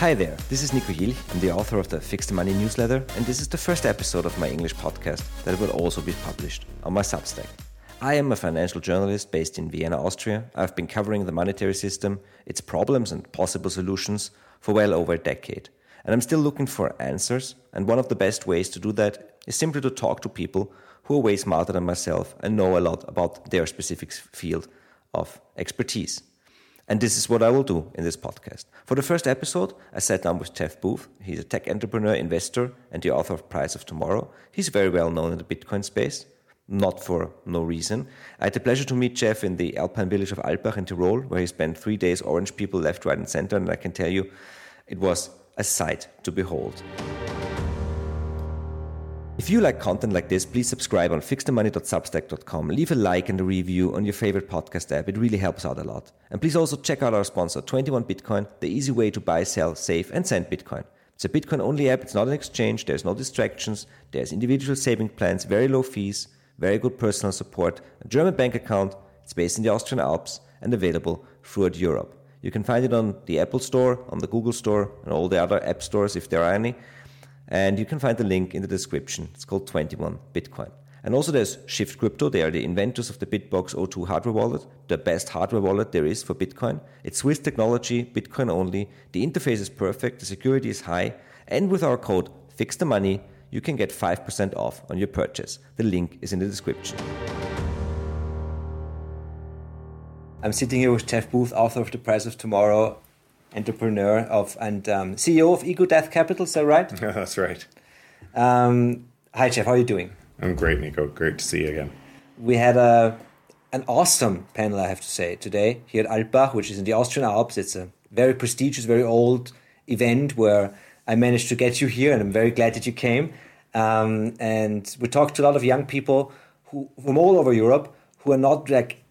Hi there, this is Niko Jilch. I'm the author of the Fix the Money newsletter, and this is the first episode of my English podcast that will also be published on my Substack. I am a financial journalist based in Vienna, Austria. I've been covering the monetary system, its problems, and possible solutions for well over a decade. And I'm still looking for answers, and one of the best ways to do that is simply to talk to people who are way smarter than myself and know a lot about their specific field of expertise. And this is what I will do in this podcast. For the first episode, I sat down with Jeff Booth. He's a tech entrepreneur, investor, and the author of Price of Tomorrow. He's very well known in the Bitcoin space not for no reason. I had the pleasure to meet Jeff in the Alpine village of Alpbach in Tyrol, where he spent three days orange people left, right, and center, and I can tell you it was a sight to behold. If you like content like this, please subscribe on fixthemoney.substack.com. Leave a like and a review on your favorite podcast app. It really helps out a lot. And please also check out our sponsor, 21 Bitcoin, the easy way to buy, sell, save, and send Bitcoin. It's a Bitcoin only app. It's not an exchange. There's no distractions. There's individual saving plans, very low fees very good personal support, a German bank account, it's based in the Austrian Alps and available throughout Europe. You can find it on the Apple Store, on the Google Store, and all the other app stores if there are any. And you can find the link in the description. It's called 21 Bitcoin. And also there's Shift Crypto. They are the inventors of the Bitbox02 hardware wallet, the best hardware wallet there is for Bitcoin. It's Swiss technology, Bitcoin only. The interface is perfect, the security is high, and with our code Fix the Money, you can get 5% off on your purchase. The link is in the description. I'm sitting here with Jeff Booth, author of The Price of Tomorrow, entrepreneur of and um, CEO of Ego Death Capital. Is that right? Yeah, that's right. Um, hi, Jeff. How are you doing? I'm great, Niko. Great to see you again. We had a an awesome panel, I have to say, today here at Alpbach, which is in the Austrian Alps. It's a very prestigious, very old event where I managed to get you here, and I'm very glad that you came. Um, and we talked to a lot of young people who from all over Europe who are not like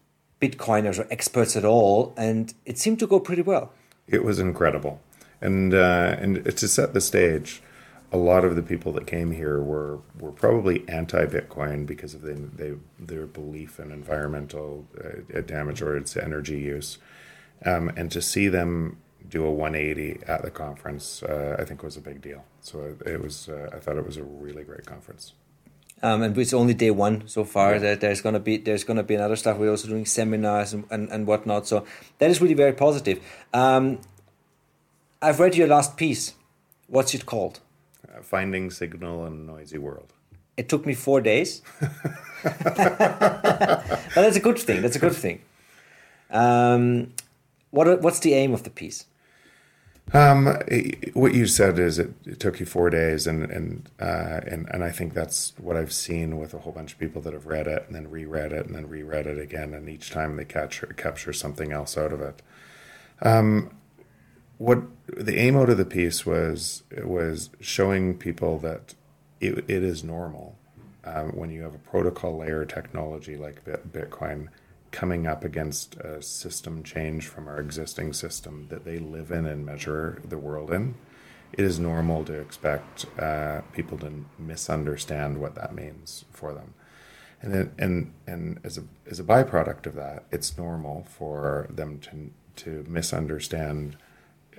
Bitcoiners or experts at all, and it seemed to go pretty well. It was incredible, and uh, and to set the stage, a lot of the people that came here were were probably anti-Bitcoin because of the, they, their belief in environmental uh, damage or its energy use, um, and to see them do a 180 at the conference, uh, I think was a big deal. So it was, uh, I thought it was a really great conference. Um, and it's only day one so far. Yeah. There's gonna be there's gonna be another stuff. We're also doing seminars and, and, and whatnot. So that is really very positive. Um, I've read your last piece. What's it called? Uh, Finding signal in a noisy world. It took me four days. but that's a good thing. That's a good thing. Um, what what's the aim of the piece? Um, what you said is it, it, took you four days, and and uh, and and I think that's what I've seen with a whole bunch of people that have read it and then reread it and then reread it again, and each time they capture capture something else out of it. Um, what the aim out of the piece was was showing people that it, it is normal um, when you have a protocol layer technology like Bitcoin coming up against a system change from our existing system that they live in and measure the world in, it is normal to expect uh, people to misunderstand what that means for them. And then, and and as a as a byproduct of that, it's normal for them to to misunderstand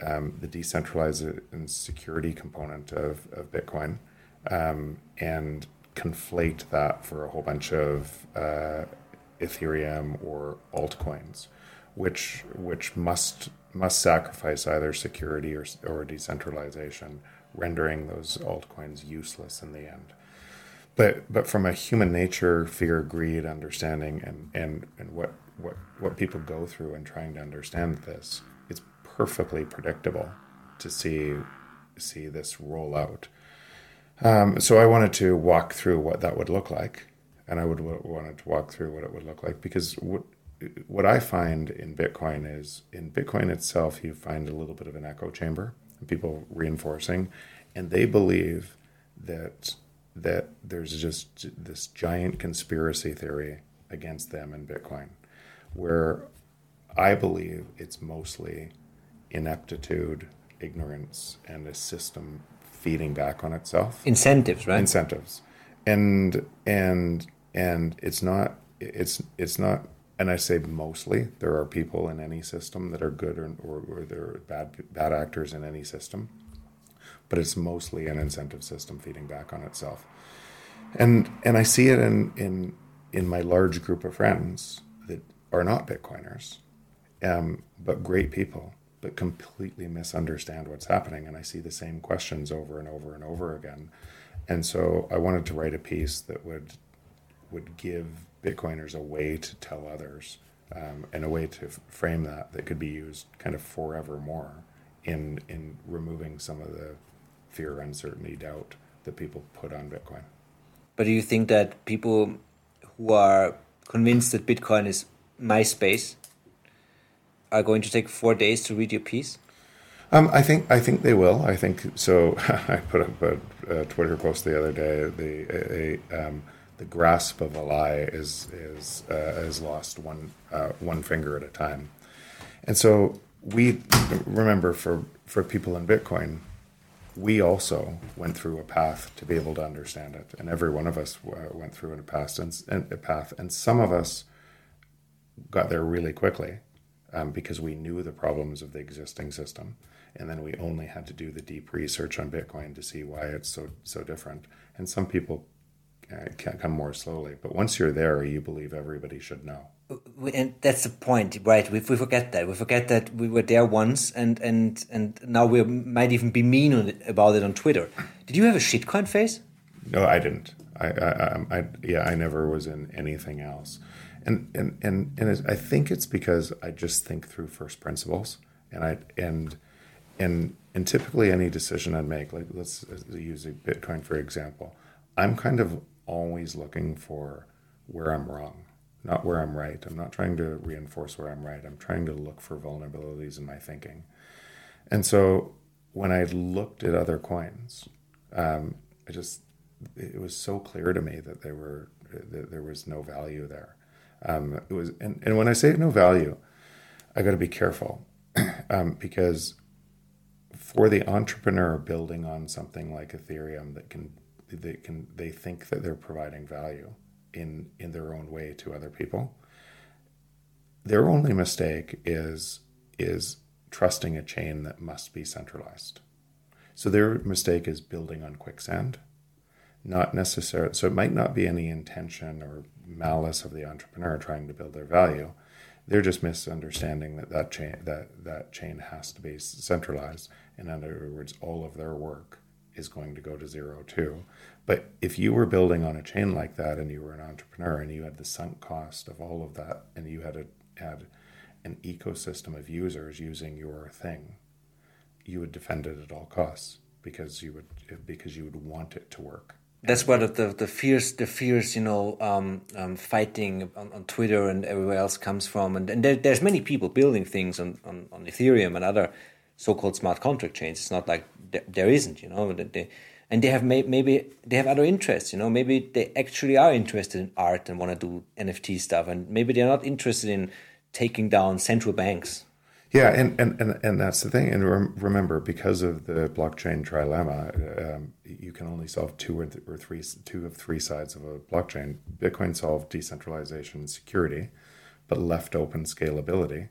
um, the decentralized and security component of, of Bitcoin um, and conflate that for a whole bunch of uh, Ethereum or altcoins, which which must must sacrifice either security or or decentralization, rendering those altcoins useless in the end. But but from a human nature, fear, greed, understanding, and and and what what what people go through in trying to understand this, it's perfectly predictable to see see this roll out. Um, so I wanted to walk through what that would look like and I would w- wanted to walk through what it would look like because what what I find in Bitcoin is in Bitcoin itself you find a little bit of an echo chamber and people reinforcing, and they believe that that there's just this giant conspiracy theory against them in Bitcoin, where I believe it's mostly ineptitude, ignorance, and a system feeding back on itself. Incentives, right? Incentives, and and and it's not it's it's not and I say mostly, there are people in any system that are good or, or, or there are bad, bad actors in any system, but it's mostly an incentive system feeding back on itself. And, and I see it in, in, in my large group of friends that are not Bitcoiners, um, but great people, but completely misunderstand what's happening. And I see the same questions over and over and over again. And so I wanted to write a piece that would would give Bitcoiners a way to tell others um, and a way to f- frame that that could be used kind of forevermore in in removing some of the fear, uncertainty, doubt that people put on Bitcoin. But do you think that people who are convinced that Bitcoin is MySpace are going to take four days to read your piece? Um, I think I think they will. I think so. I put up a, a, Twitter post the other day. The a, a um, the grasp of a lie is is uh, is lost one uh, one finger at a time, and so we remember for for people in Bitcoin, we also went through a path to be able to understand it, and every one of us uh, went through a path, and a path, and some of us got there really quickly um, because we knew the problems of the existing system, and then we only had to do the deep research on Bitcoin to see why it's so so different. And some people come more slowly. But once you're there, you believe everybody should know. And that's the point, right? We, we forget that. We forget that we were there once, and and and now we might even be mean it, about it on Twitter. Did you have a shitcoin phase? No, I didn't. I, I, um, I, yeah, I never was in anything else, and and and and I think it's because I just think through first principles, and I and and and typically any decision I make, like let's use Bitcoin for example, I'm kind of always looking for where I'm wrong, not where I'm right. I'm not trying to reinforce where I'm right. I'm trying to look for vulnerabilities in my thinking. And so when I looked at other coins, um, I just it was so clear to me that there were that there was no value there. Um, it was, and, and when I say no value, I got to be careful um, because for the entrepreneur building on something like Ethereum that can they can they think that they're providing value in in their own way to other people. Their only mistake is is trusting a chain that must be centralized. So their mistake is building on quicksand not necessarily so it might not be any intention or malice of the entrepreneur trying to build their value. They're just misunderstanding that that chain that that chain has to be centralized in other words all of their work is going to go to zero too. But if you were building on a chain like that and you were an entrepreneur and you had the sunk cost of all of that and you had a, had an ecosystem of users using your thing, you would defend it at all costs because you would because you would want it to work. That's where the the fierce the fierce you know um, um, fighting on, on, Twitter and everywhere else comes from, and, and there, there's many people building things on, on, on Ethereum and other so-called smart contract chains. It's not like there isn't, you know, that they and they have may, maybe they have other interests, you know, maybe they actually are interested in art and want to do NFT stuff, and maybe they're not interested in taking down central banks. Yeah, and and and, and that's the thing. And rem- remember, because of the blockchain trilemma, um, you can only solve two or, th- or three two of three sides of a blockchain. Bitcoin solved decentralization and security, but left open scalability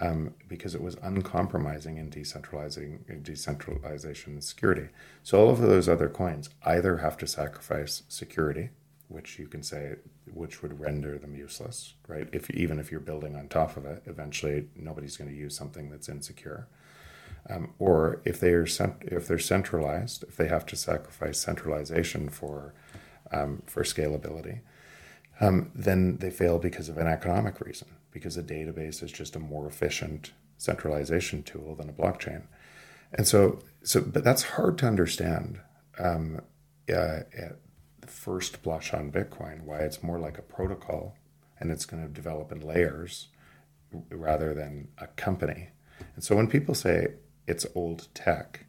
um, because it was uncompromising in decentralizing in decentralization and security. So all of those other coins either have to sacrifice security, which you can say which would render them useless, right? If even if you're building on top of it, eventually nobody's going to use something that's insecure. Um, or if they are cent- if they're centralized, if they have to sacrifice centralization for um, for scalability, um, then they fail because of an economic reason because a database is just a more efficient centralization tool than a blockchain. And so, so but that's hard to understand um, uh, at the first blush on Bitcoin, why it's more like a protocol and it's going to develop in layers rather than a company. And so when people say it's old tech,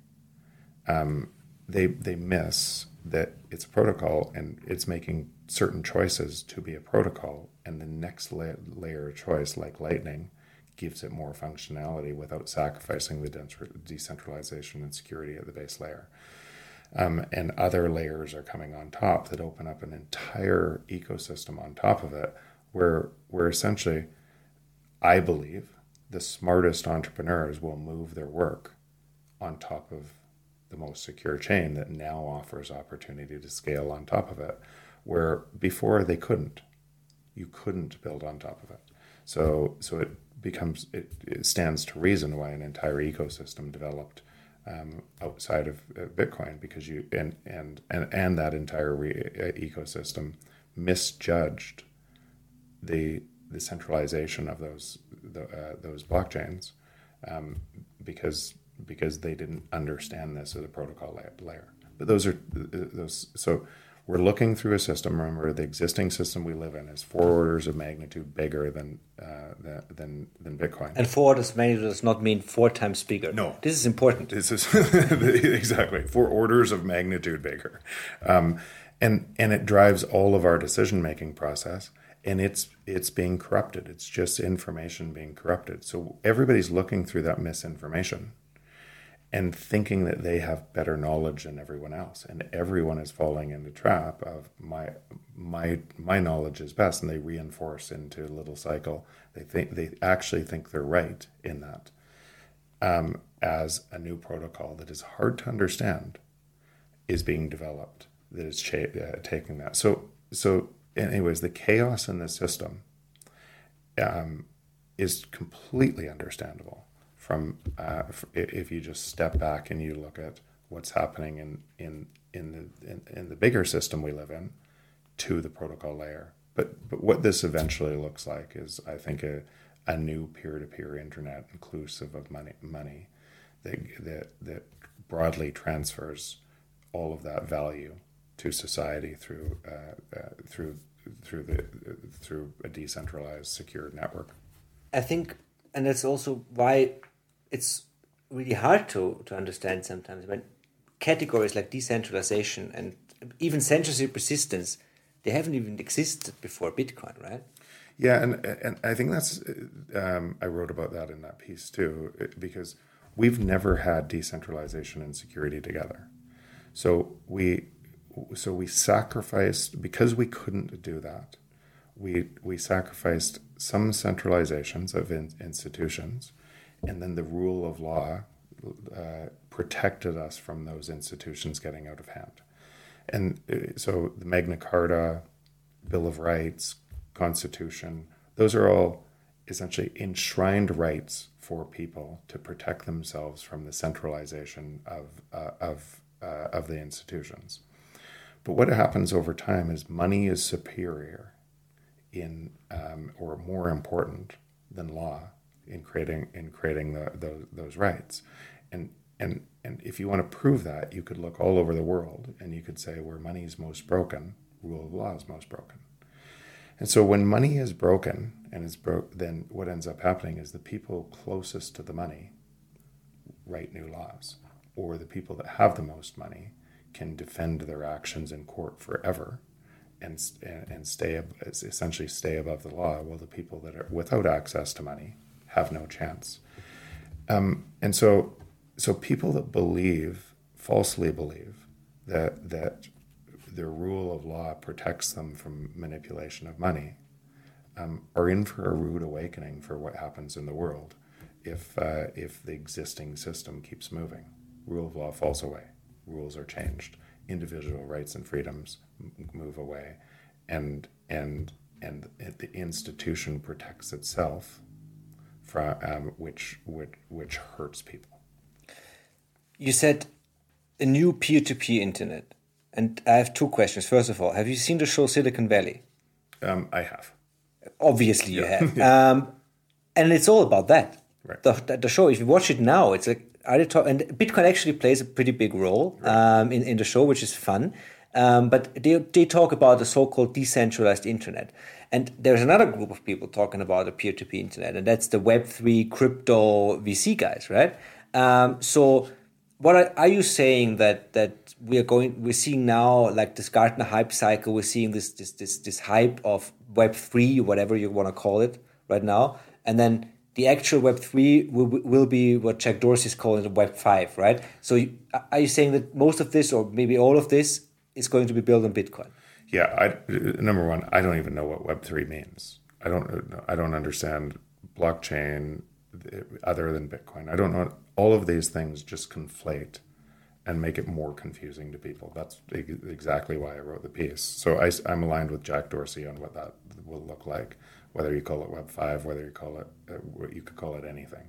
um, they they miss that it's a protocol and it's making certain choices to be a protocol, and the next la- layer of choice, like Lightning, gives it more functionality without sacrificing the decentralization and security at the base layer. Um, and other layers are coming on top that open up an entire ecosystem on top of it where where essentially, I believe the smartest entrepreneurs will move their work on top of the most secure chain that now offers opportunity to scale on top of it, where before they couldn't. You couldn't build on top of it. So so it becomes it, it stands to reason why an entire ecosystem developed um, outside of uh, Bitcoin because you and and and, and that entire re- uh, ecosystem misjudged the the centralization of those the, uh, those blockchains um, because because they didn't understand this as a protocol layer. But those are those so we're looking through a system. Remember, the existing system we live in is four orders of magnitude bigger than uh, than than Bitcoin. And four orders of magnitude does not mean four times bigger. No, this is important. This is exactly four orders of magnitude bigger, um, and and it drives all of our decision making process. And it's it's being corrupted. It's just information being corrupted. So everybody's looking through that misinformation and thinking that they have better knowledge than everyone else. And everyone is falling in the trap of my my my knowledge is best and they reinforce into a little cycle. They think they actually think they're right in that um, as a new protocol that is hard to understand is being developed that is cha- uh, taking that. So so anyways the chaos in the system um, is completely understandable from uh, if you just step back and you look at what's happening in in in the in, in, the bigger system we live in to the protocol layer. But but what this eventually looks like is I think a a new peer-to-peer internet inclusive of money money that that that broadly transfers all of that value to society through uh, uh, through through the through a decentralized secure network. I think and that's also why it's really hard to, to understand sometimes. when categories like decentralization and even censorship resistance, they haven't even existed before Bitcoin, right? Yeah, and and I think that's um, I wrote about that in that piece too, because we've never had decentralization and security together. So we so we sacrificed because we couldn't do that. We we sacrificed some centralizations of in, institutions and then the rule of law uh, protected us from those institutions getting out of hand. And uh, so the Magna Carta, Bill of Rights, Constitution, those are all essentially enshrined rights for people to protect themselves from the centralization of, uh, of, uh, of the institutions. But what happens over time is money is superior in um, or more important than law in creating in creating the, those those rights, and and and if you want to prove that, you could look all over the world and you could say where money is most broken, rule of law is most broken. And so when money is broken and is broke, then what ends up happening is the people closest to the money write new laws, or the people that have the most money can defend their actions in court forever and, and stay essentially stay above the law while the people that are without access to money have no chance. Um, and so, so people that believe, falsely believe, that that the rule of law protects them from manipulation of money, um, are in for a rude awakening for what happens in the world if uh, if the existing system keeps moving. Rule of law falls away. Rules are changed. Individual rights and freedoms move away, and and and the institution protects itself from, um, which, which, which hurts people. You said a new peer to peer internet. And I have two questions. First of all, have you seen the show Silicon Valley? Um, I have. Obviously, you have. um, and it's all about that. Right. The, the show, if you watch it now, it's like, they talk- and Bitcoin actually plays a pretty big role right. um, in, in the show, which is fun. Um, but they, they talk about the so called decentralized internet. And there's another group of people talking about the peer to peer internet, and that's the Web3 crypto VC guys, right? Um, so, what are, are, you saying that that we are going? We're seeing now like this Gartner hype cycle. We're seeing this this this this hype of Web three, whatever you want to call it, right now, and then the actual Web three will, will be what Jack Dorsey is calling Web five, right? So, are you saying that most of this, or maybe all of this, is going to be built on Bitcoin? Yeah, I, number one, I don't even know what Web three means. I don't I don't understand blockchain other than Bitcoin. I don't know. All of these things just conflate and make it more confusing to people. That's exactly why I wrote the piece. So I, am aligned with Jack Dorsey on what that will look like, whether you call it Web five, whether you call it uh, what you could call it anything.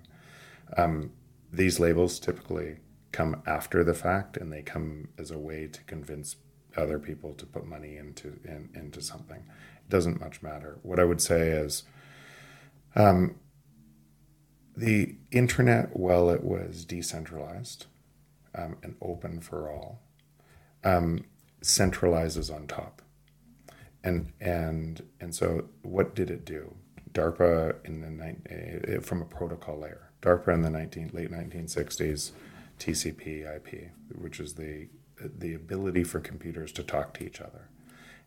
Um, these labels typically come after the fact, and they come as a way to convince other people to put money into in, into something. It doesn't much matter. What I would say is. Um, the internet, while it was decentralized um, and open for all, um, centralizes on top. And and and so, what did it do? DARPA in the uh, from a protocol layer. DARPA in the 19, late 1960s, TCP/IP, which is the the ability for computers to talk to each other.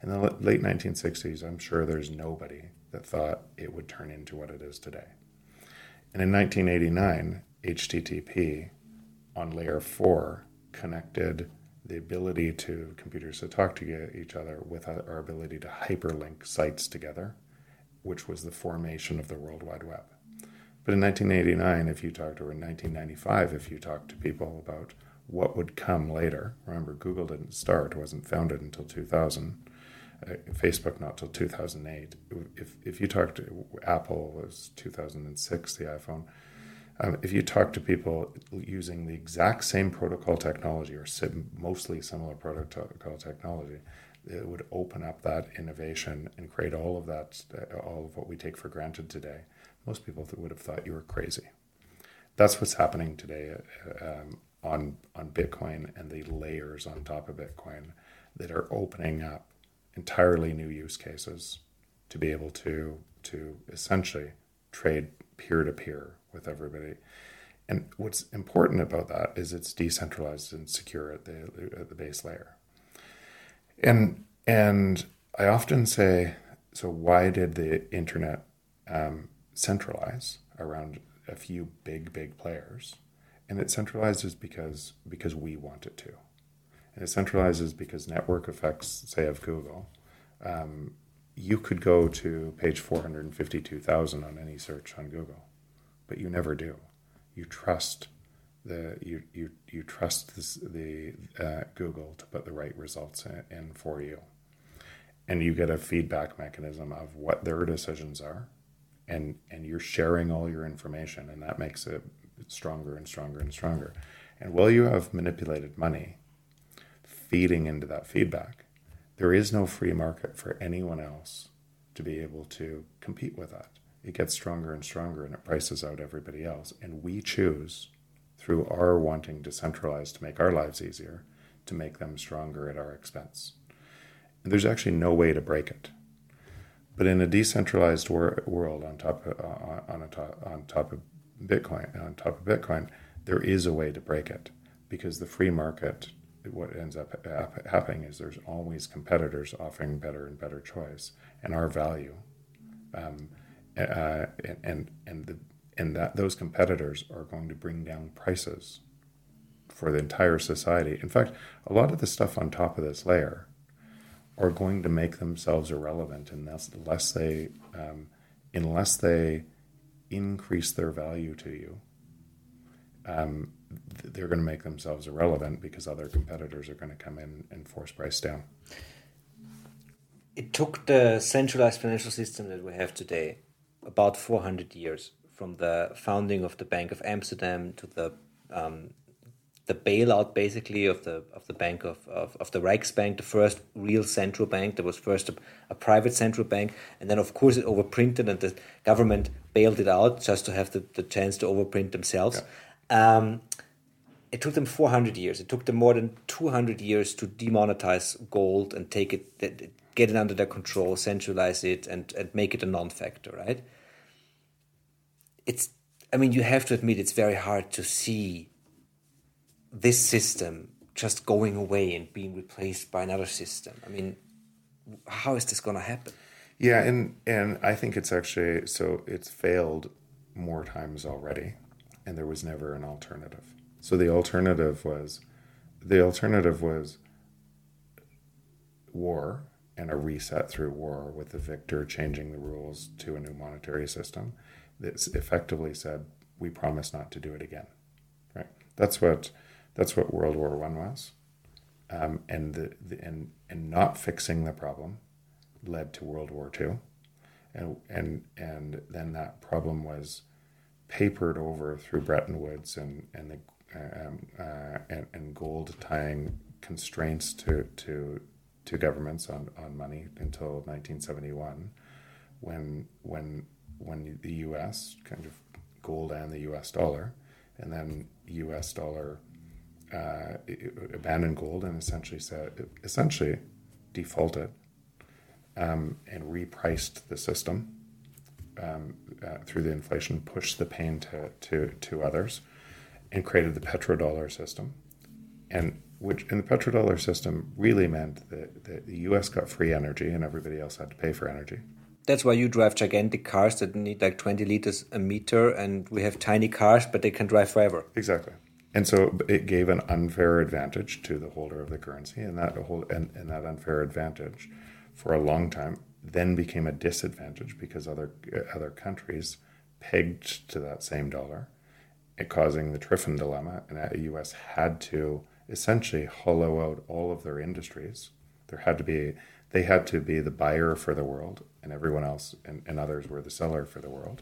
In the late 1960s, I'm sure there's nobody that thought it would turn into what it is today. And in 1989, HTTP on layer four connected the ability to computers to talk to each other with our ability to hyperlink sites together, which was the formation of the World Wide Web. But in 1989, if you talked, or in 1995, if you talked to people about what would come later, remember Google didn't start, wasn't founded until 2000 uh, Facebook not till 2008. If if you talk to Apple was 2006 the iPhone. Um, if you talk to people using the exact same protocol technology or sim- mostly similar protocol technology, it would open up that innovation and create all of that, uh, all of what we take for granted today. Most people would have thought you were crazy. That's what's happening today uh, um, on on Bitcoin and the layers on top of Bitcoin that are opening up entirely new use cases to be able to to essentially trade peer to peer with everybody. And what's important about that is it's decentralized and secure at the at the base layer. And and I often say, so why did the internet um, centralize around a few big big players? And it centralizes because because we want it to. And it centralizes because network effects, say, of Google, um, you could go to page 452,000 on any search on Google, but you never do. You trust the you you you trust this, the uh, Google to put the right results in, in for you, and you get a feedback mechanism of what their decisions are, and and you're sharing all your information, and that makes it stronger and stronger and stronger. And while you have manipulated money feeding into that feedback, there is no free market for anyone else to be able to compete with that. It gets stronger and stronger and it prices out everybody else. And we choose, through our wanting to centralize to make our lives easier, to make them stronger at our expense. And there's actually no way to break it. But in a decentralized wor- world on top of, uh, on, top, on top of Bitcoin, on top of Bitcoin, there is a way to break it because the free market what ends up happening is there's always competitors offering better and better choice, and our value, um, uh, and and the and that those competitors are going to bring down prices for the entire society. In fact, a lot of the stuff on top of this layer are going to make themselves irrelevant unless, unless they um, unless they increase their value to you. Um, they're going to make themselves irrelevant because other competitors are going to come in and force price down. It took the centralized financial system that we have today about 400 years from the founding of the Bank of Amsterdam to the um, the bailout basically of the of the bank of, of, of the Reichsbank, the first real central bank. There was first a, a, private central bank, and then of course it overprinted, and the government bailed it out just to have the, the chance to overprint themselves. Yeah. Um, it took them 400 years. It took them more than 200 years to demonetize gold and take it, get it under their control, centralize it, and, and make it a non factor, right? It's, I mean, you have to admit it's very hard to see this system just going away and being replaced by another system. I mean, how is this going to happen? Yeah, and and I think it's actually so it's failed more times already, and there was never an alternative. So the alternative was the alternative was war and a reset through war with the victor changing the rules to a new monetary system that effectively said we promise not to do it again right that's what that's what world war one was um, and the, the and and not fixing the problem led to world war two and and and then that problem was papered over through Bretton Woods and and the um, uh, and, and gold tying constraints to to to governments on, on money until 1971, when when when the U.S. kind of gold and the U.S. dollar, and then U.S. dollar uh, abandoned gold and essentially said essentially defaulted um, and repriced the system um, uh, through the inflation, pushed the pain to, to, to others, and created the petrodollar system. And which in the petrodollar system really meant that, that the US got free energy and everybody else had to pay for energy. That's why you drive gigantic cars that need like 20 liters a meter, and we have tiny cars, but they can drive forever. Exactly. And so it gave an unfair advantage to the holder of the currency, and that whole and, and that unfair advantage for a long time then became a disadvantage because other other countries pegged to that same dollar, it causing the Triffin dilemma, and the U.S. had to essentially hollow out all of their industries. There had to be they had to be the buyer for the world, and everyone else and, and others were the seller for the world,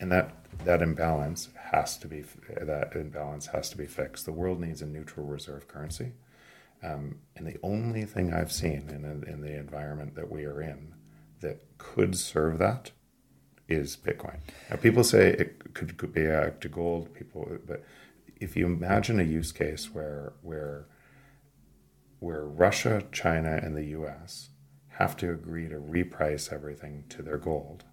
and that that imbalance has to be that imbalance has to be fixed. The world needs a neutral reserve currency. Um, and the only thing I've seen in, in the environment that we are in that could serve that is Bitcoin. Now, people say it could, could be a, to gold. People, but if you imagine a use case where where where Russia, China, and the U.S. have to agree to reprice everything to their gold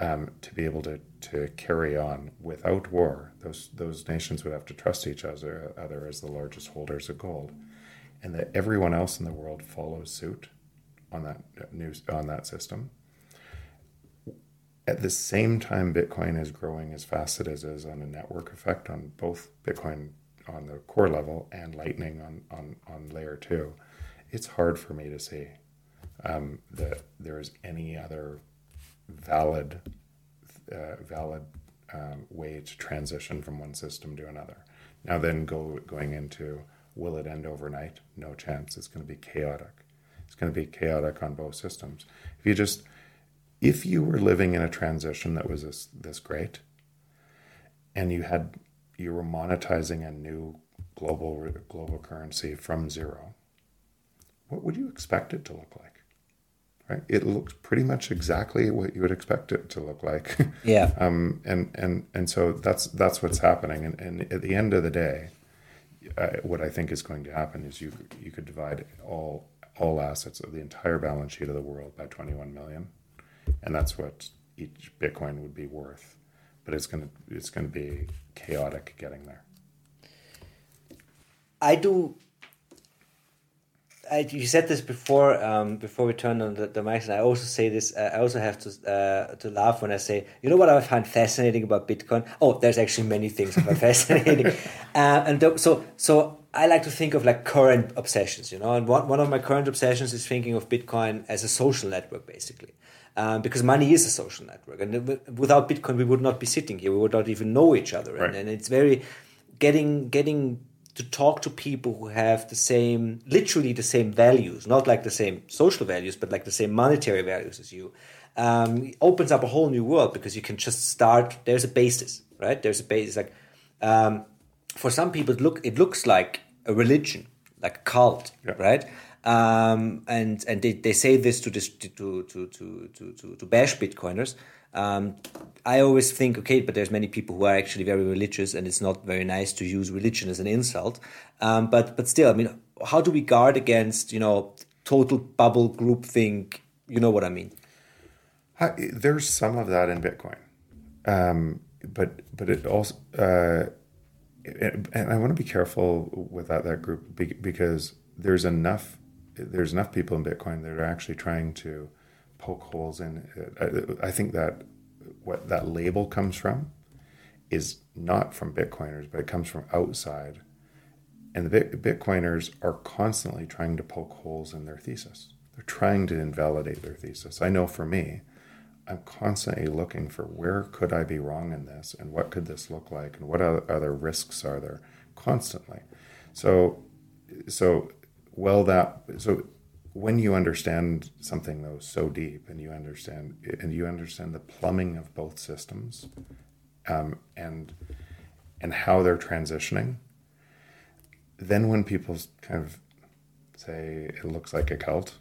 um, to be able to, to carry on without war, those those nations would have to trust each other, other as the largest holders of gold, and that everyone else in the world follows suit on that news on that system. At the same time, Bitcoin is growing as fast as it is on a network effect on both Bitcoin on the core level and Lightning on, on, on layer two. It's hard for me to see um, that there is any other valid uh, valid um, way to transition from one system to another. Now, then go going into will it end overnight? No chance. It's going to be chaotic. It's going to be chaotic on both systems. If you just, if you were living in a transition that was this, this great, and you had, you were monetizing a new global global currency from zero, what would you expect it to look like? Right? It looks pretty much exactly what you would expect it to look like. Yeah. um, and and and so that's that's what's happening. And, and at the end of the day, uh, what I think is going to happen is you you could divide all all assets of the entire balance sheet of the world by 21 million, and that's what each Bitcoin would be worth. But it's gonna it's gonna be chaotic getting there. I do. I, you said this before um, before we turned on the, the mics, and I also say this. Uh, I also have to uh, to laugh when I say, you know what I find fascinating about Bitcoin? Oh, there's actually many things that are fascinating, uh, and th- so so I like to think of like current obsessions, you know, and one, one of my current obsessions is thinking of Bitcoin as a social network, basically. Um, because money is a social network. And without Bitcoin, we would not be sitting here. We would not even know each other. Right. And, and it's very getting, getting to talk to people who have the same, literally the same values, not like the same social values, but like the same monetary values as you, um, opens up a whole new world because you can just start. There's a basis, right? There's a basis. Like, um, for some people, it look it looks like a religion, like a cult, Yeah. right? Um, and and they, they say this to this to to to to to, to bash Bitcoiners. Um, I always think, okay, but there's many people who are actually very religious, and it's not very nice to use religion as an insult. Um, but but still, I mean, how do we guard against you know total bubble groupthink? You know what I mean? There's some of that in Bitcoin, um, but but it also uh, and I want to be careful with that that group because there's enough there's enough people in Bitcoin that are actually trying to poke holes in. it. I, I think that what that label comes from is not from Bitcoiners, but it comes from outside, and the Bitcoiners are constantly trying to poke holes in their thesis. They're trying to invalidate their thesis. I know for me, I'm constantly looking for where could I be wrong in this and what could this look like and what other risks are there constantly. So, so well that so when you understand something though so deep and you understand and you understand the plumbing of both systems um, and and how they're transitioning, then when people kind of say it looks like a cult,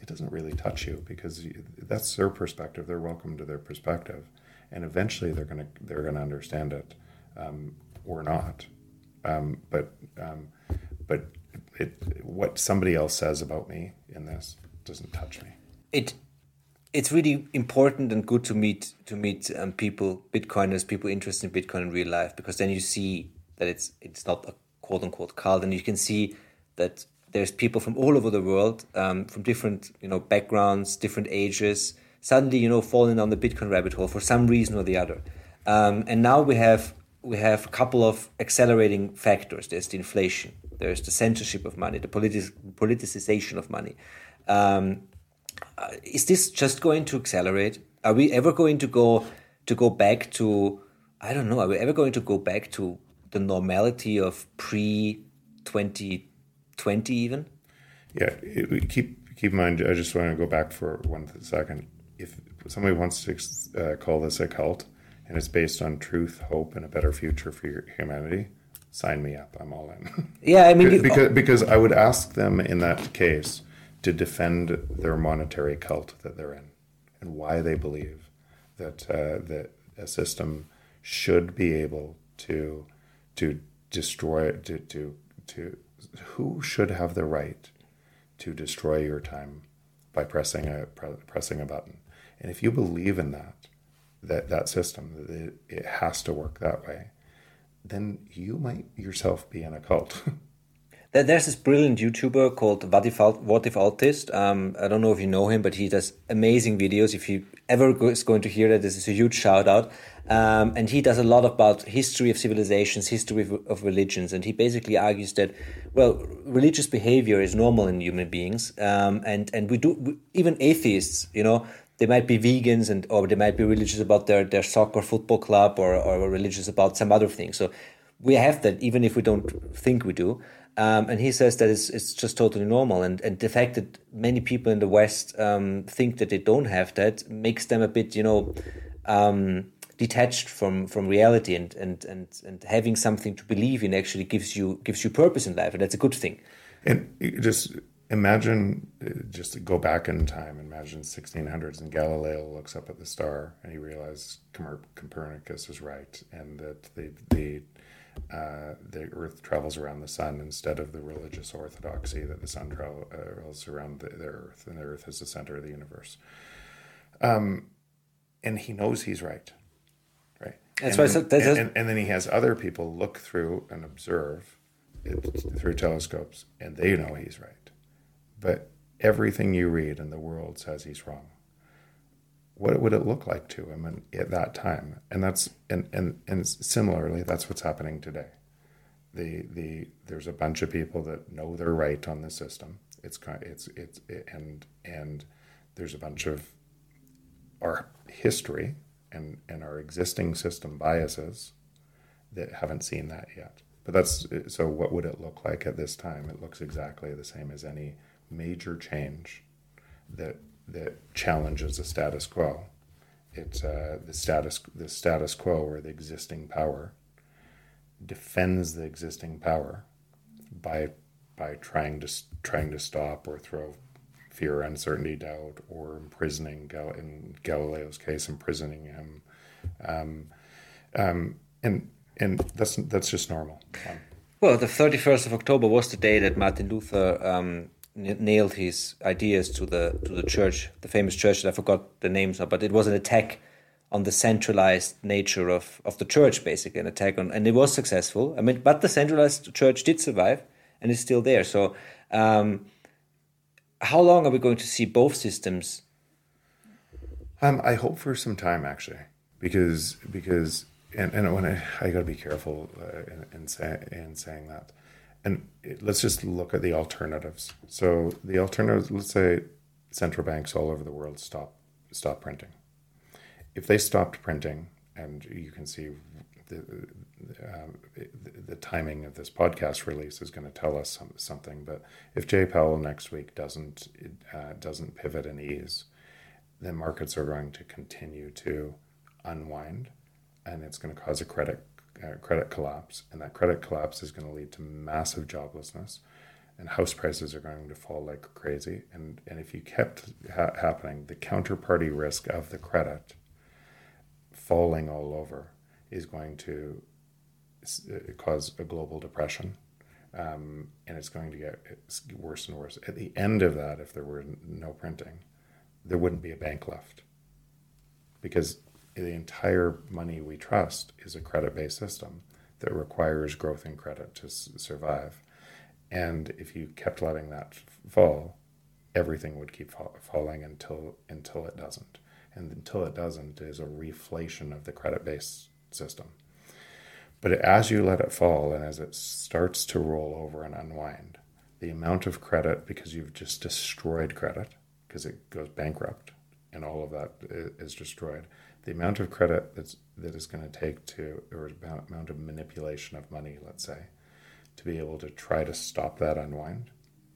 it doesn't really touch you because that's their perspective. They're welcome to their perspective, and eventually they're gonna they're gonna understand it um, or not. Um, but um, but it, what somebody else says about me in this doesn't touch me. It it's really important and good to meet to meet um, people, Bitcoiners, people interested in Bitcoin in real life, because then you see that it's it's not a quote unquote cult, and you can see that there's people from all over the world, um, from different you know backgrounds, different ages, suddenly you know falling down the Bitcoin rabbit hole for some reason or the other, um, and now we have we have a couple of accelerating factors. There's the inflation, there's the censorship of money, the politic, politicization of money. Um, uh, is this just going to accelerate? Are we ever going to go to go back to I don't know? Are we ever going to go back to the normality of pre twenty twenty even? Yeah, it, keep keep in mind. I just want to go back for one second. If somebody wants to uh, call this a cult and it's based on truth, hope, and a better future for humanity, sign me up. I'm all in. Yeah, I mean, because because I would ask them in that case to defend their monetary cult that they're in and why they believe that uh, that a system should be able to to destroy to to to who should have the right to destroy your time by pressing a pressing a button and if you believe in that that that system that it, it has to work that way then you might yourself be in a cult There's this brilliant YouTuber called What If, Whatifalthist. Um, I don't know if you know him, but he does amazing videos. If you ever is going to hear that, this is a huge shout out. Um, and he does a lot about history of civilizations, history of, of, religions, and he basically argues that, well, religious behavior is normal in human beings, um, and and we do we, even atheists, you know, they might be vegans and or they might be religious about their their soccer football club or or religious about some other thing. So we have that even if we don't think we do. Um, and he says that it's, it's just totally normal. And, and the fact that many people in the West um, think that they don't have that makes them a bit, you know, um, detached from, from reality. And, and, and, and having something to believe in actually gives you gives you purpose in life, and that's a good thing. And just imagine, uh, just to go back in time. Imagine 1600s, and Galileo looks up at the star, and he realizes Copernicus is right, and that the the uh, the Earth travels around the sun instead of the religious orthodoxy that the sun travels around the, the Earth, and the Earth is the center of the universe. Um, and he knows he's right, right? That's and why. Then, and, and, and, then he has other people look through and observe it through telescopes, and they know he's right. But everything you read in the world says he's wrong what would it look like to him at that time? And that's and, and and similarly, that's what's happening today. The the there's a bunch of people that know they're right on the system. It's it's it's it, and and there's a bunch of our history and and our existing system biases that haven't seen that yet. But that's so. What would it look like at this time? It looks exactly the same as any major change that that challenges the status quo. It's uh, the status the status quo or the existing power defends the existing power by by trying to trying to stop or throw fear, uncertainty, doubt, or imprisoning Gal- in Galileo's case, imprisoning him, um, um, and and that's that's just normal. Um, well, the thirty first of October was the day that Martin Luther um, nailed his ideas to the to the church, the famous church that I forgot the names of, but it was an attack on the centralized nature of, of the church, basically an attack on, and it was successful. I mean, but the centralized church did survive and is still there. So, um, how long are we going to see both systems? Um, I hope for some time actually, because because and, and when I I got to be careful uh, in, in, say, in saying that and let's just look at the alternatives. So the alternatives, let's say central banks all over the world stop stop printing. If they stopped printing, and you can see the, uh, the timing of this podcast release is going to tell us some, something. But if Jay Powell next week doesn't uh, doesn't pivot and ease, then markets are going to continue to unwind, and it's going to cause a credit uh, credit collapse, and that credit collapse is going to lead to massive joblessness, and house prices are going to fall like crazy. And and if you kept ha- happening, the counterparty risk of the credit falling all over is going to uh, cause a global depression. Um, and it's going to get worse and worse. At the end of that, if there were no printing, there wouldn't be a bank left because the entire money we trust is a credit based system that requires growth in credit to s- survive. And if you kept letting that fall, everything would keep fa- falling until until it doesn't. And until it doesn't is a reflation of the credit based system. But as you let it fall and as it starts to roll over and unwind, the amount of credit, because you've just destroyed credit, because it goes bankrupt and all of that is destroyed, the amount of credit that's, that is going to take to, or amount of manipulation of money, let's say, to be able to try to stop that unwind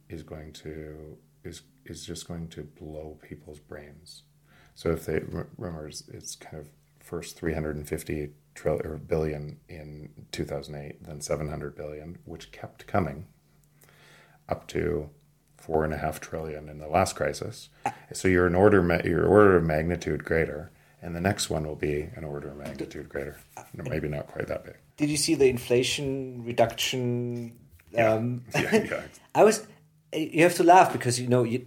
is going to, is, is just going to blow people's brains. So if they, remember, it's kind of first 350 trillion or billion in 2008, then 700 billion, which kept coming up to four and a half trillion in the last crisis. Ah. So you're an order, your order of magnitude greater, and the next one will be an order of magnitude greater. Maybe not quite that big. Did you see the inflation reduction? Um, yeah, yeah. I was. You have to laugh because you know you,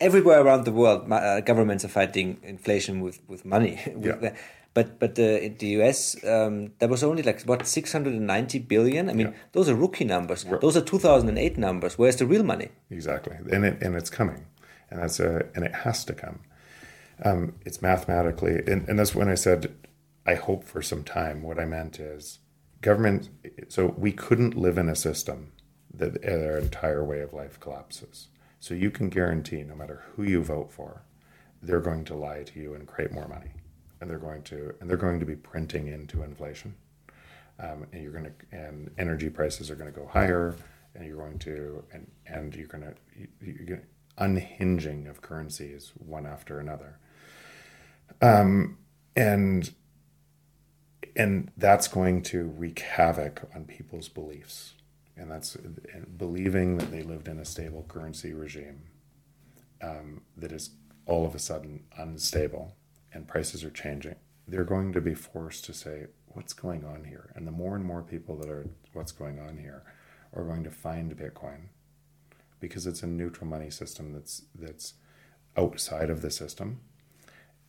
everywhere around the world, uh, governments are fighting inflation with with money. with Yeah. But but uh, in the US, um, there was only like what six hundred and ninety billion. I mean, Yeah. those are rookie numbers. Those are two thousand and eight numbers. Where's the real money? Exactly, and it and it's coming, and that's a and it has to come. Um, it's mathematically, and, and that's when I said I hope for some time. What I meant is government. So we couldn't live in a system that their entire way of life collapses. So you can guarantee, no matter who you vote for, they're going to lie to you and create more money, and they're going to and they're going to be printing into inflation. Um, and you're going to and energy prices are going to go higher and you're going to and and you're going to you're going to unhinging of currencies one after another um, and and that's going to wreak havoc on people's beliefs. And that's believing that they lived in a stable currency regime um, that is all of a sudden unstable and prices are changing. They're going to be forced to say what's going on here? And the more and more people that are what's going on here? are going to find bitcoin because it's a neutral money system that's that's outside of the system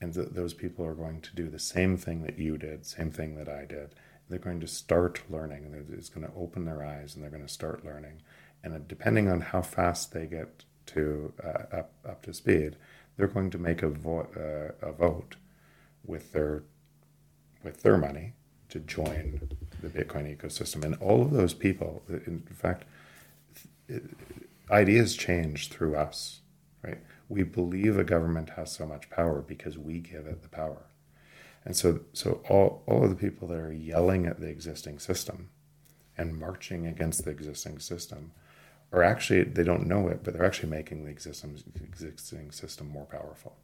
and th- those people are going to do the same thing that you did same thing that i did they're going to start learning it's going to open their eyes and they're going to start learning and depending on how fast they get to uh, up, up to speed they're going to make a, uh, a vote with their with their money to join the Bitcoin ecosystem. And all of those people, in fact, ideas change through us, right? We believe a government has so much power because we give it the power. And so, so all, all of the people that are yelling at the existing system and marching against the existing system are actually, they don't know it, but they're actually making the existing, existing system more powerful.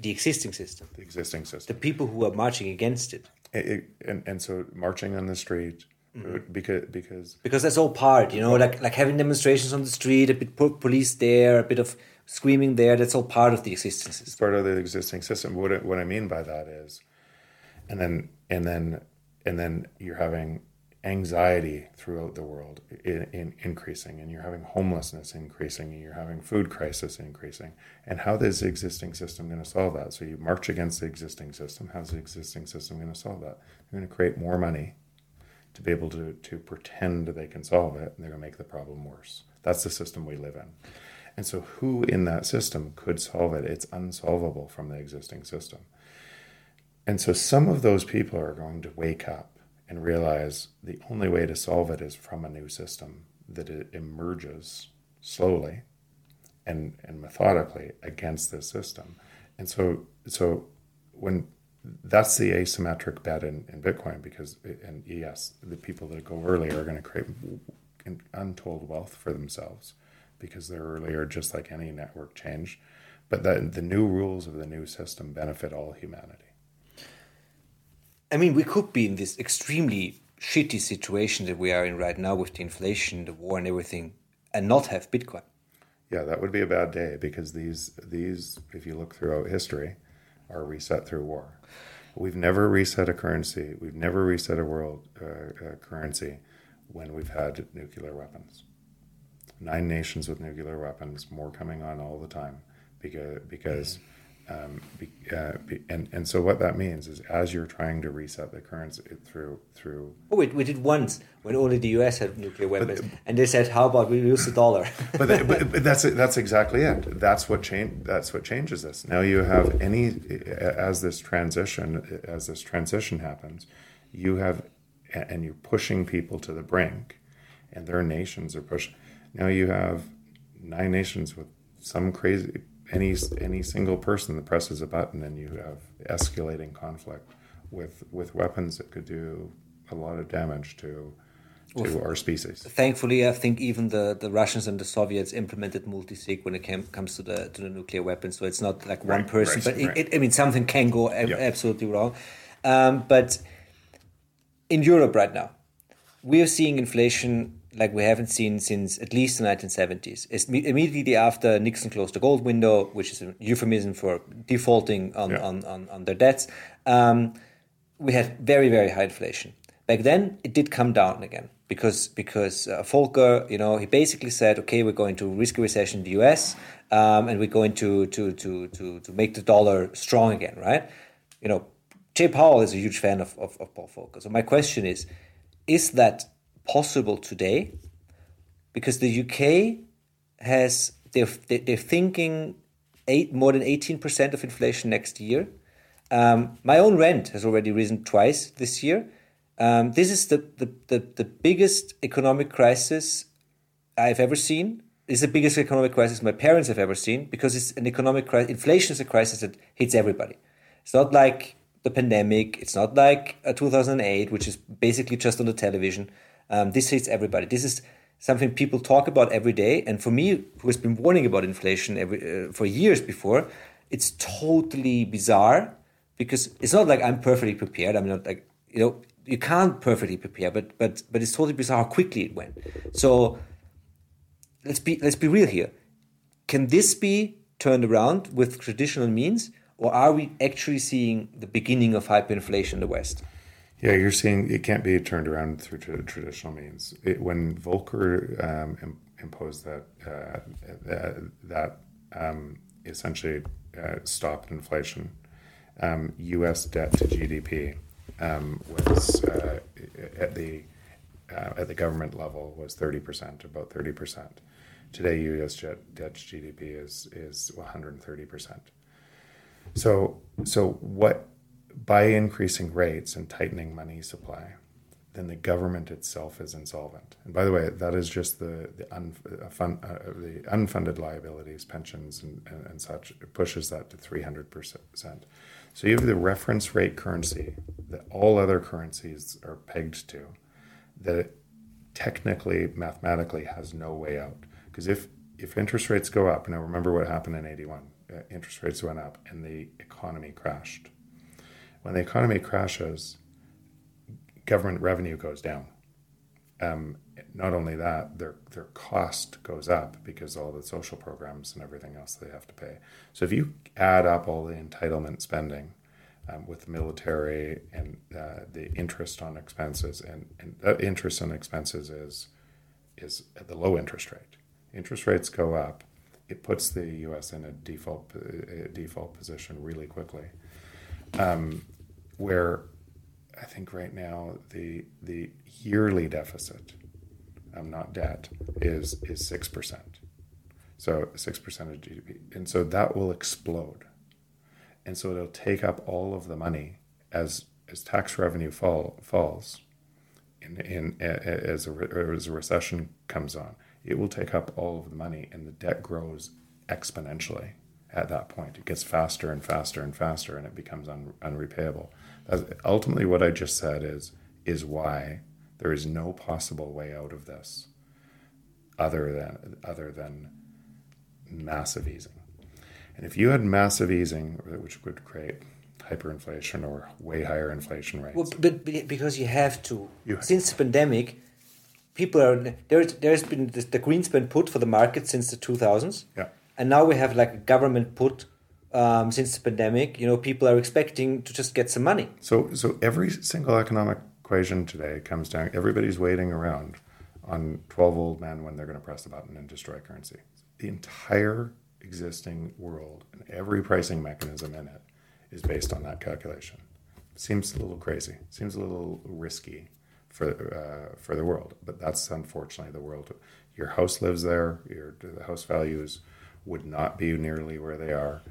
The existing system. The existing system. The people who are marching against it. It, it- and, and so marching on the street, Mm-hmm. because, because because that's all part you know like like having demonstrations on the street a bit po- police there a bit of screaming there that's all part of the existence it's part of the existing system. What I, what I mean by that is, and then and then and then you're having anxiety throughout the world in, in increasing, and you're having homelessness increasing, and you're having food crisis increasing. And how is the existing system going to solve that? So you march against the existing system. How's the existing system going to solve that? They're going to create more money to be able to to pretend they can solve it, and they're going to make the problem worse. That's the system we live in. And so, who in that system could solve it? It's unsolvable from the existing system. And so, some of those people are going to wake up and realize the only way to solve it is from a new system that it emerges slowly and and methodically against this system. And so so when that's the asymmetric bet in, in Bitcoin because and yes, the people that go early are going to create untold wealth for themselves because they're earlier, just like any network change. But the, the new rules of the new system benefit all humanity. I mean, we could be in this extremely shitty situation that we are in right now with the inflation, the war, and everything, and not have Bitcoin. Yeah, that would be a bad day because these these, if you look throughout history, are reset through war. We've never reset a currency. We've never reset a world uh, uh, currency when we've had nuclear weapons. Nine nations with nuclear weapons, more coming on all the time, because because. Mm-hmm um, be, uh, be, and and so what that means is as you're trying to reset the currency through through. Oh, we, we did once when only the U.S. had nuclear weapons, but, and they said, "How about we use the dollar?" but, but, but that's that's exactly it. That's what change. That's what changes this. Now you have any as this transition as this transition happens, you have and you're pushing people to the brink, and their nations are pushing. Now you have nine nations with some crazy any any single person that presses a button and you have escalating conflict with with weapons that could do a lot of damage to to well, our species. Thankfully, I think even the, the Russians and the Soviets implemented multi-sig when it came, comes to the to the nuclear weapons. So it's not like one right, person, right, but right. It, I mean something can go absolutely wrong. Um, but in Europe right now, we are seeing inflation like we haven't seen since at least the 1970s. It's immediately after Nixon closed the gold window, which is a euphemism for defaulting on, yeah. on, on, on, their debts, um, we had very, very high inflation. Back then, it did come down again because because uh, Volcker, you know, he basically said, okay, we're going to risk a recession in the U.S. Um, and we're going to, to to to to make the dollar strong again, right? You know, Jay Powell is a huge fan of, of, of Paul Volcker. So my question is, is that possible today because the UK has they're they're thinking eight more than eighteen percent of inflation next year. Um, my own rent has already risen twice this year. Um, this is the, the, the, the, biggest economic crisis I've ever seen. It's the biggest economic crisis my parents have ever seen because it's an economic crisis. Inflation is a crisis that hits everybody. It's not like the pandemic. It's not like 2008, which is basically just on the television. Um, this hits everybody. This is something people talk about every day. And for me, who has been warning about inflation every, uh, for years before, it's totally bizarre because it's not like I'm perfectly prepared. I'm not like you know you can't perfectly prepare, but but but it's totally bizarre how quickly it went. So let's be let's be real here. Can this be turned around with traditional means, or are we actually seeing the beginning of hyperinflation in the West? Yeah, you're seeing it can't be turned around through traditional means. It, when Volcker um, imposed that uh, that, that um, essentially uh, stopped inflation, um, U.S. debt to GDP um, was uh, at the uh, at the government level was thirty percent, about thirty percent. Today, U.S. debt, debt to GDP is is one hundred and thirty percent. So so what by increasing rates and tightening money supply, then the government itself is insolvent. And by the way, that is just the the, uh, fun, uh, the unfunded liabilities, pensions, and, and, and, such. It pushes that to three hundred percent. So you have the reference rate currency that all other currencies are pegged to, that technically, mathematically, has no way out. Because if if interest rates go up, now remember what happened in eighty one. Uh, interest rates went up and the economy crashed when the economy crashes, government revenue goes down. Um, not only that, their their cost goes up because all the social programs and everything else they have to pay. So if you add up all the entitlement spending um, with the military and uh, the interest on expenses, and, and that interest on expenses is is at the low interest rate. Interest rates go up, it puts the U.S. in a default a default position really quickly. Um, where I think right now the the yearly deficit, um, not debt, is is six percent. So six percent of GDP, and so that will explode, and so it'll take up all of the money as as tax revenue fall falls, in, in as a as a recession comes on, it will take up all of the money, and the debt grows exponentially at that point. It gets faster and faster and faster, and it becomes un, unrepayable. Ultimately, what I just said is is why there is no possible way out of this other than other than massive easing. And if you had massive easing, which would create hyperinflation or way higher inflation rates, Well, but, but because you have to. You- Since the pandemic, people are there's there's been the, the Greenspan put for the market since the 2000s. Yeah. And now we have like a government put um, since the pandemic. You know, people are expecting to just get some money. So, so every single economic equation today comes down. Everybody's waiting around on twelve old men when they're going to press the button and destroy currency. The entire existing world and every pricing mechanism in it is based on that calculation. Seems a little crazy. Seems a little risky for uh, for the world, but that's unfortunately the world. Your house lives there. Your the house values would not be nearly where they are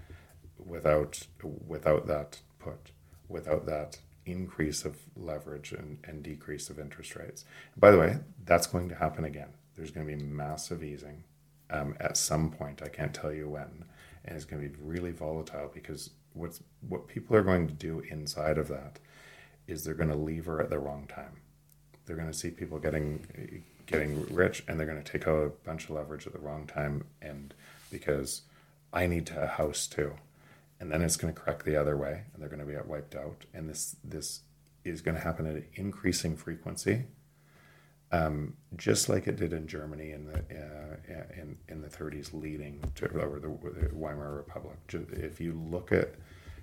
without without that put, without that increase of leverage and, and decrease of interest rates. By the way, that's going to happen again. There's going to be massive easing um, at some point. I can't tell you when, and it's going to be really volatile because what's what people are going to do inside of that is they're going to lever at the wrong time. They're going to see people getting getting rich, and they're going to take a bunch of leverage at the wrong time, and because I need a house too, and then it's going to correct the other way, and they're going to be wiped out, and this this is going to happen at an increasing frequency, um, just like it did in Germany in the uh, in in the 30s, leading to or the, the Weimar Republic. If you look at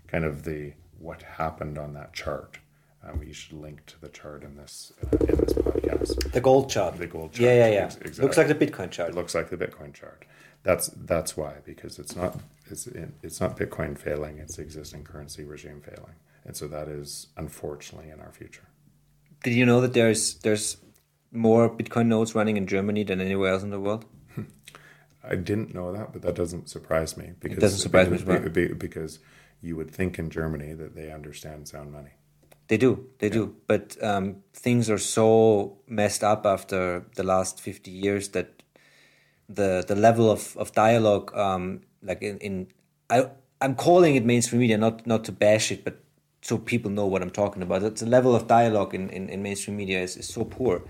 kind of the what happened on that chart, um, you should link to the chart in this uh, in this podcast. The gold chart. The gold chart Yeah, yeah, yeah. exactly. Looks like the Bitcoin chart. It looks like the Bitcoin chart. That's that's why because it's not it's it's not Bitcoin failing. It's the existing currency regime failing, and so that is unfortunately in our future. Did you know that there's there's more Bitcoin nodes running in Germany than anywhere else in the world? I didn't know that, but that doesn't surprise me because doesn't surprise me because, as well. because you would think in Germany that they understand sound money. They do, they do. But um, things are so messed up after the last fifty years that the the level of of dialogue, um, like in, in I I'm calling it mainstream media, not not to bash it, but so people know what I'm talking about. The level of dialogue in, in, in mainstream media is, is so poor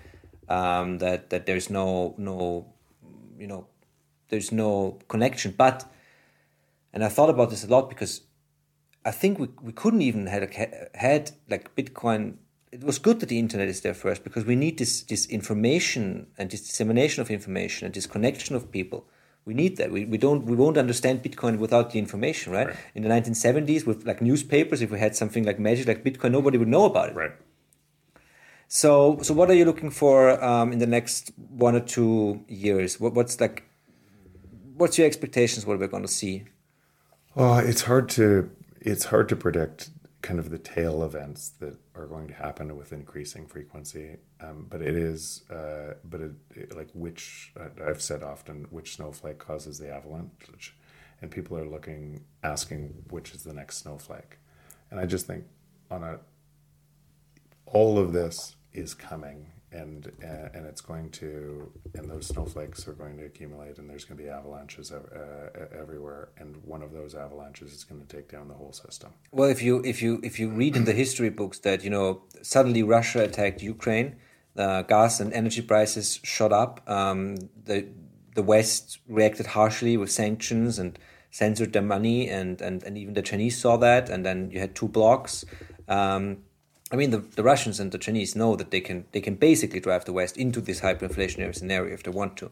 um, that that there's no no you know there's no connection. But and I thought about this a lot because I think we, we couldn't even had had like Bitcoin. It was good that the internet is there first because we need this this information and this dissemination of information and this connection of people. We need that. We, we don't we won't understand Bitcoin without the information, right? Right. In the nineteen seventies, with like newspapers, if we had something like magic like Bitcoin, nobody would know about it. Right. So so what are you looking for um, in the next one or two years? What what's like what's your expectations? What we're going to see? Oh, it's hard to it's hard to predict kind of the tail events that are going to happen with increasing frequency. Um, but it is, uh, but it, it- like which I've said often, which snowflake causes the avalanche, and people are looking, asking which is the next snowflake, and I just think on a all of this is coming and uh, and it's going to and those snowflakes are going to accumulate and there's going to be avalanches uh, everywhere and one of those avalanches is going to take down the whole system Well, if you if you if you read in the history books that you know suddenly Russia attacked Ukraine, uh, gas and energy prices shot up. Um, the the West reacted harshly with sanctions and censored their money, and, and, and even the Chinese saw that. And then you had two blocks. Um, I mean, the, the Russians and the Chinese know that they can they can basically drive the West into this hyperinflationary scenario if they want to.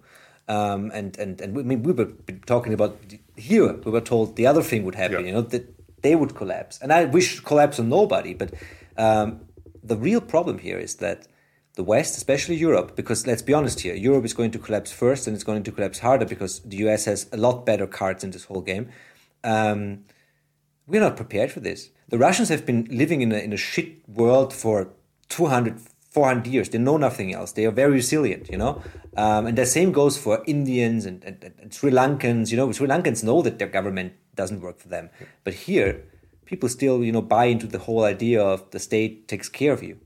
Um, and and and we, I mean, we were talking about here. We were told the other thing would happen. Yeah. You know that they would collapse, and I wish collapse on nobody. But um, the real problem here is that the West, especially Europe, because let's be honest here, Europe is going to collapse first, and it's going to collapse harder because the US has a lot better cards in this whole game. Um, we're not prepared for this. The Russians have been living in a, in a shit world for 200, 400 years. They know nothing else. They are very resilient, you know? Um, and the same goes for Indians and, and, and Sri Lankans. You know, Sri Lankans know that their government doesn't work for them. But here, people still, you know, buy into the whole idea of the state takes care of you.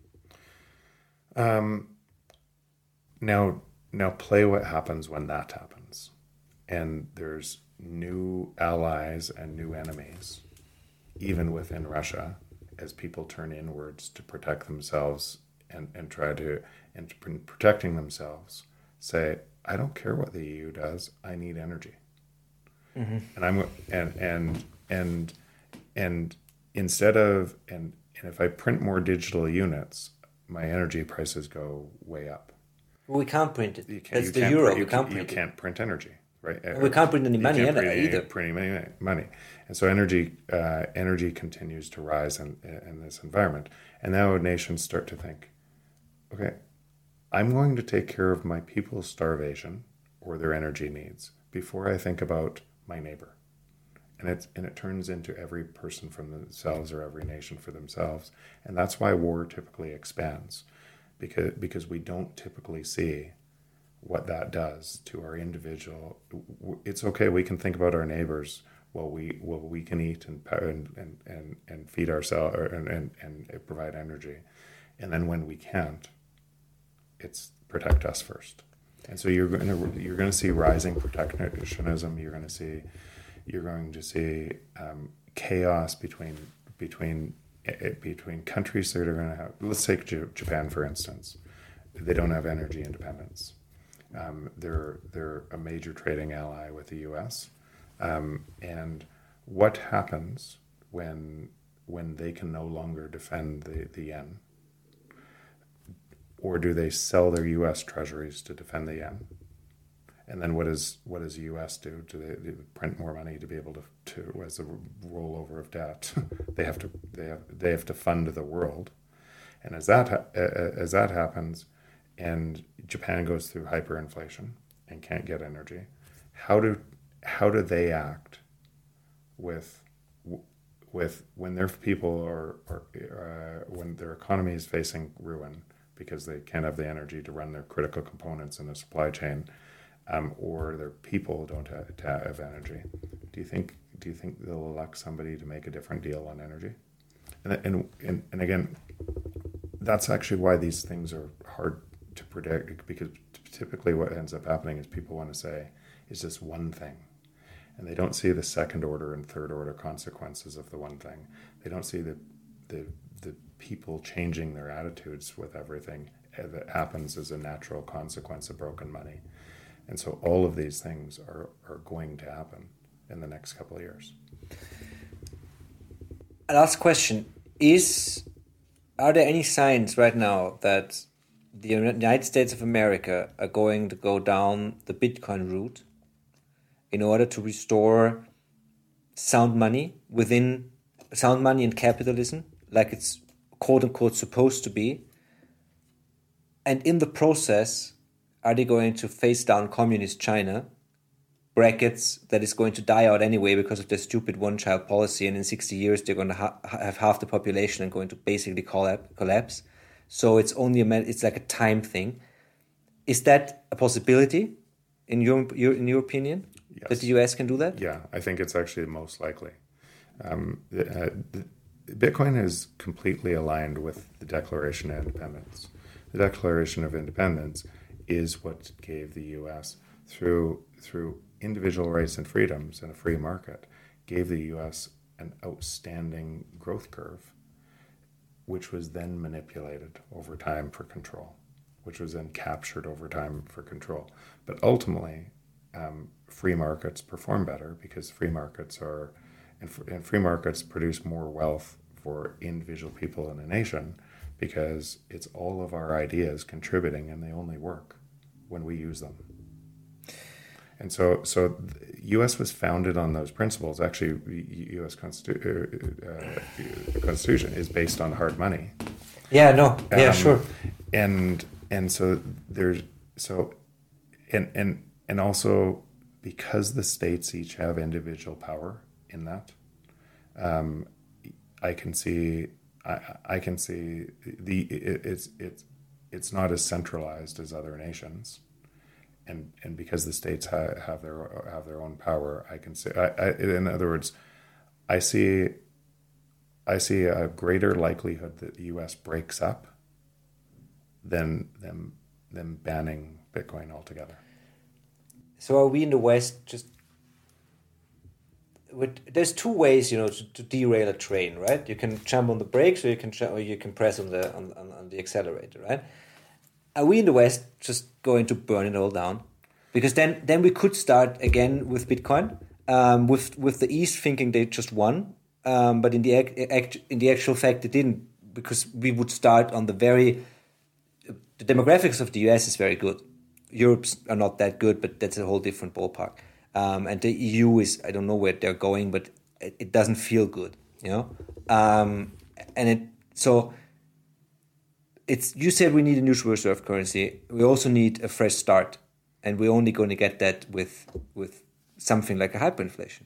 now now play what happens when that happens and there's new allies and new enemies, even within Russia, as people turn inwards to protect themselves and, and try to, and protecting themselves, say, I don't care what the EU does, I need energy. Mm-hmm. And I'm and and and and instead of and and if I print more digital units, my energy prices go way up. Well, we can't print it. You can't, That's the euro. Print, you, can't print you can't print energy right? we can't print any money print any, either. Print any money, and so energy uh, energy continues to rise in in this environment, and now nations start to think, okay, I'm going to take care of my people's starvation or their energy needs before I think about my neighbor. And it, and it turns into every person for themselves or every nation for themselves. And that's why war typically expands because, because we don't typically see what that does to our individual. It's okay. We can think about our neighbors while we while we can eat and and and and feed ourselves and, and and provide energy, and then when we can't, it's protect us first. And so you're going to you're going to see rising protectionism. You're going to see you're going to see um, chaos between between between countries that are going to have. Let's take Japan for instance. They don't have energy independence um, they're they're a major trading ally with the U.S. Um, and what happens when when they can no longer defend the, the yen? Or do they sell their U.S. treasuries to defend the yen? And then what does what does the U.S. do? Do they, they print more money to be able to, to as a rollover of debt? they have to they have they have to fund the world, and as that as that happens, and Japan goes through hyperinflation and can't get energy, how do how do they act with with when their people are, are uh, when their economy is facing ruin because they can't have the energy to run their critical components in the supply chain, um, or their people don't have, have energy. Do you think do you think they'll elect somebody to make a different deal on energy? And and and, and again, that's actually why these things are hard to predict because typically what ends up happening is people want to say is this one thing and they don't see the second order and third order consequences of the one thing. They don't see the the, the people changing their attitudes with everything that happens as a natural consequence of broken money. And so all of these things are, are going to happen in the next couple of years. Last question. Is are there any signs right now that the United States of America are going to go down the Bitcoin route in order to restore sound money within sound money and capitalism, like it's quote unquote supposed to be. And in the process, are they going to face down communist China? Brackets that is going to die out anyway because of their stupid one child policy, and in 60 years, they're going to ha- have half the population and going to basically collapse so it's only a it's like a time thing. Is that a possibility in your, your in your opinion yes. that the U.S. can do that? Yeah, I think it's actually most likely. Um, uh, Bitcoin is completely aligned with the Declaration of Independence. The Declaration of Independence is what gave the U.S. through through individual rights and freedoms and a free market, gave the U.S. an outstanding growth curve which was then manipulated over time for control, which was then captured over time for control. But ultimately, um, free markets perform better because free markets are, and, and free markets produce more wealth for individual people in a nation because it's all of our ideas contributing and they only work when we use them. And so, so the U.S. was founded on those principles. Actually, U.S. Constitu- uh, Constitution is based on hard money. Yeah. No. Yeah. Um, sure. And and so there's so, and and and also because the states each have individual power in that, um, I can see I, I can see the it, it's it's it's not as centralized as other nations and and because the states ha- have their have their own power, I can see. I, I, in other words, I see, I see a greater likelihood that the U.S. breaks up than them them banning Bitcoin altogether. So are we in the West just? With, there's two ways, you know, to, to, derail a train, right? You can jump on the brakes, or you can or you can press on the on, on, on the accelerator, right? Are we in the West just going to burn it all down? Because then then we could start again with Bitcoin, um, with with the East thinking they just won, um, but in the act, in the actual fact they didn't, because we would start on the very the demographics of the US is very good. Europe's are not that good, but that's a whole different ballpark. Um, and the EU is I don't know where they're going, but it, it doesn't feel good, you know. Um, and it so it's you said we need a new reserve currency. We also need a fresh start, and we're only going to get that with with something like a hyperinflation.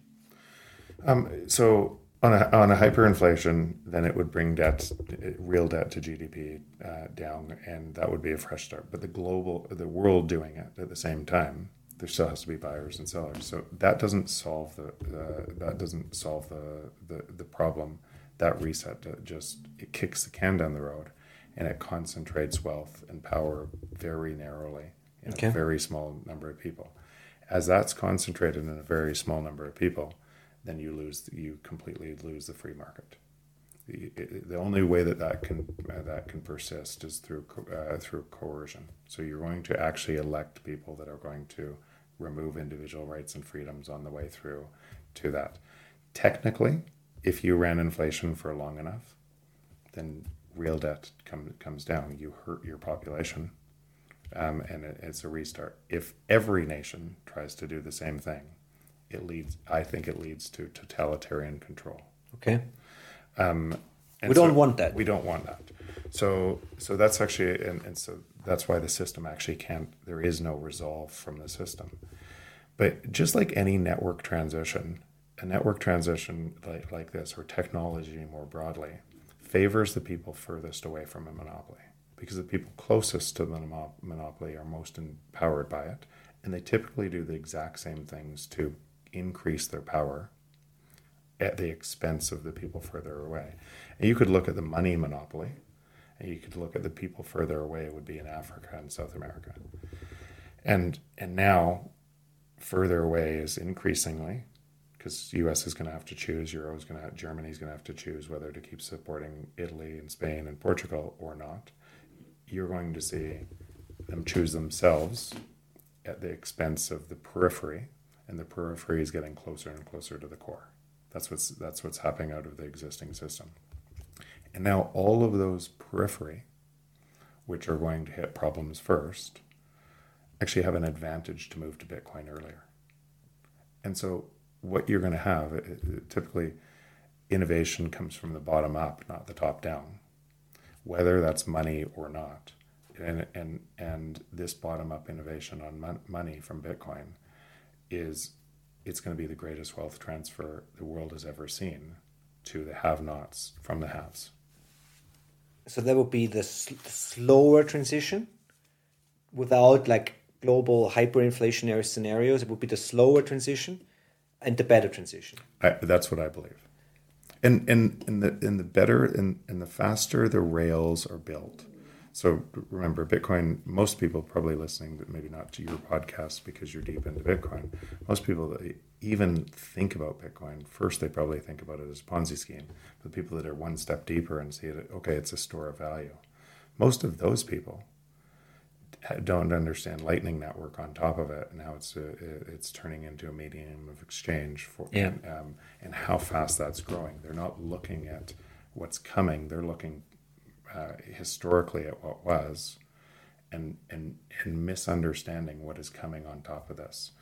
Um, so on a, on a hyperinflation, then it would bring debt, real debt to GDP uh, down, and that would be a fresh start. But the global, the world doing it at the same time, there still has to be buyers and sellers. So that doesn't solve the uh, that doesn't solve the, the the problem. That reset just it kicks the can down the road, and it concentrates wealth and power very narrowly in okay. a very small number of people. As that's concentrated in a very small number of people then you lose you completely lose the free market. The, the only way that that can that can persist is through uh, through coercion. So you're going to actually elect people that are going to remove individual rights and freedoms on the way through to that. Technically, if you ran inflation for long enough, then real debt come, comes down. You hurt your population, um, and it, it's a restart. If every nation tries to do the same thing, it leads. I think it leads to totalitarian control. Okay. Um, we don't so want that. We don't want that. So so that's actually and, and so that's why the system actually can't. There is no resolve from the system. But just like any network transition, a network transition like, like this or technology more broadly favors the people furthest away from a monopoly because the people closest to the monopoly are most empowered by it and they typically do the exact same things to increase their power at the expense of the people further away. And you could look at the money monopoly, and you could look at the people further away it would be in Africa and South America. And and now further away is increasingly because US is going to have to choose, Euro is going to Germany is going to have to choose whether to keep supporting Italy and Spain and Portugal or not. You're going to see them choose themselves at the expense of the periphery and the periphery is getting closer and closer to the core. That's what's that's what's happening out of the existing system. And now all of those periphery, which are going to hit problems first, actually have an advantage to move to Bitcoin earlier. And so what you're going to have it, typically innovation comes from the bottom up, not the top down, whether that's money or not. And and and this bottom up innovation on mon- money from Bitcoin is it's going to be the greatest wealth transfer the world has ever seen to the have-nots from the haves. So that would be the sl- slower transition without like global hyperinflationary scenarios. It would be the slower transition and the better transition. I, that's what I believe. And and in the in the better and and the faster the rails are built, so remember, Bitcoin, most people probably listening, but maybe not to your podcast because you're deep into Bitcoin, most people that even think about Bitcoin, first they probably think about it as a Ponzi scheme. But people that are one step deeper and see it, okay, it's a store of value. Most of those people don't understand Lightning Network on top of it, and how it's a, it's turning into a medium of exchange for yeah. um, and how fast that's growing. They're not looking at what's coming; they're looking uh, historically at what was and, and, and misunderstanding what is coming on top of this.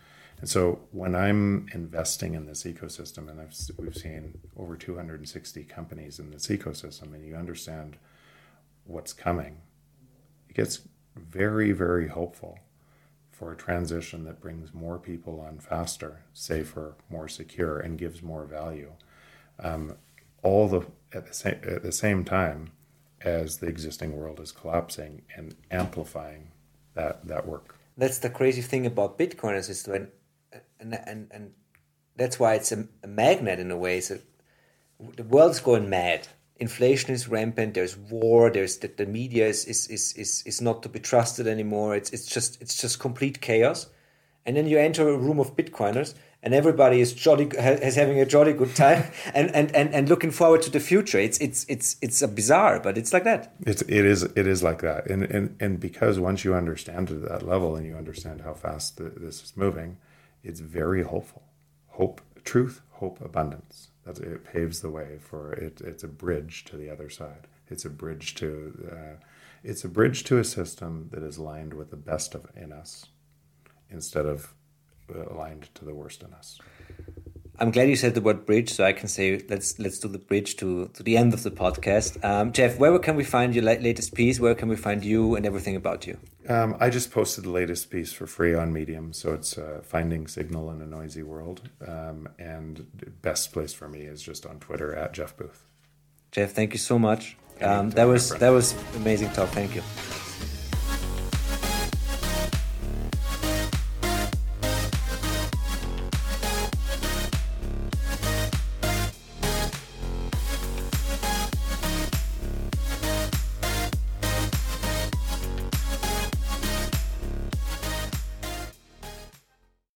And so when I'm investing in this ecosystem, and I've, we've seen over 260 companies in this ecosystem, and you understand what's coming, it gets very, very hopeful for a transition that brings more people on faster, safer, more secure, and gives more value. Um, all the at the same at the same time, as the existing world is collapsing and amplifying that that work. That's the crazy thing about Bitcoin is when, and and and that's why it's a, a magnet in a way. So the world's going mad. Inflation is rampant. There's war. There's the, the media is, is is is is not to be trusted anymore. It's it's just it's just complete chaos, and then you enter a room of Bitcoiners, and everybody is jolly has having a jolly good time and, and, and, and looking forward to the future. It's it's it's it's a bizarre, but it's like that. It's it is it is like that, and and and because once you understand to that level and you understand how fast the, this is moving, it's very hopeful. Hope, truth, hope, abundance. That's it paves the way for it. It's a bridge to the other side. It's a bridge to uh, it's a bridge to a system that is lined with the best of in us, instead of aligned to the worst in us. I'm glad you said the word bridge, so I can say let's let's do the bridge to to the end of the podcast. Um, Jeff, where can we find your latest piece? Where can we find you and everything about you? Um, I just posted the latest piece for free on Medium, so it's uh, finding signal in a noisy world. Um, and best place for me is just on Twitter at Jeff Booth. Jeff, thank you so much. Um, that was that was amazing talk. Thank you.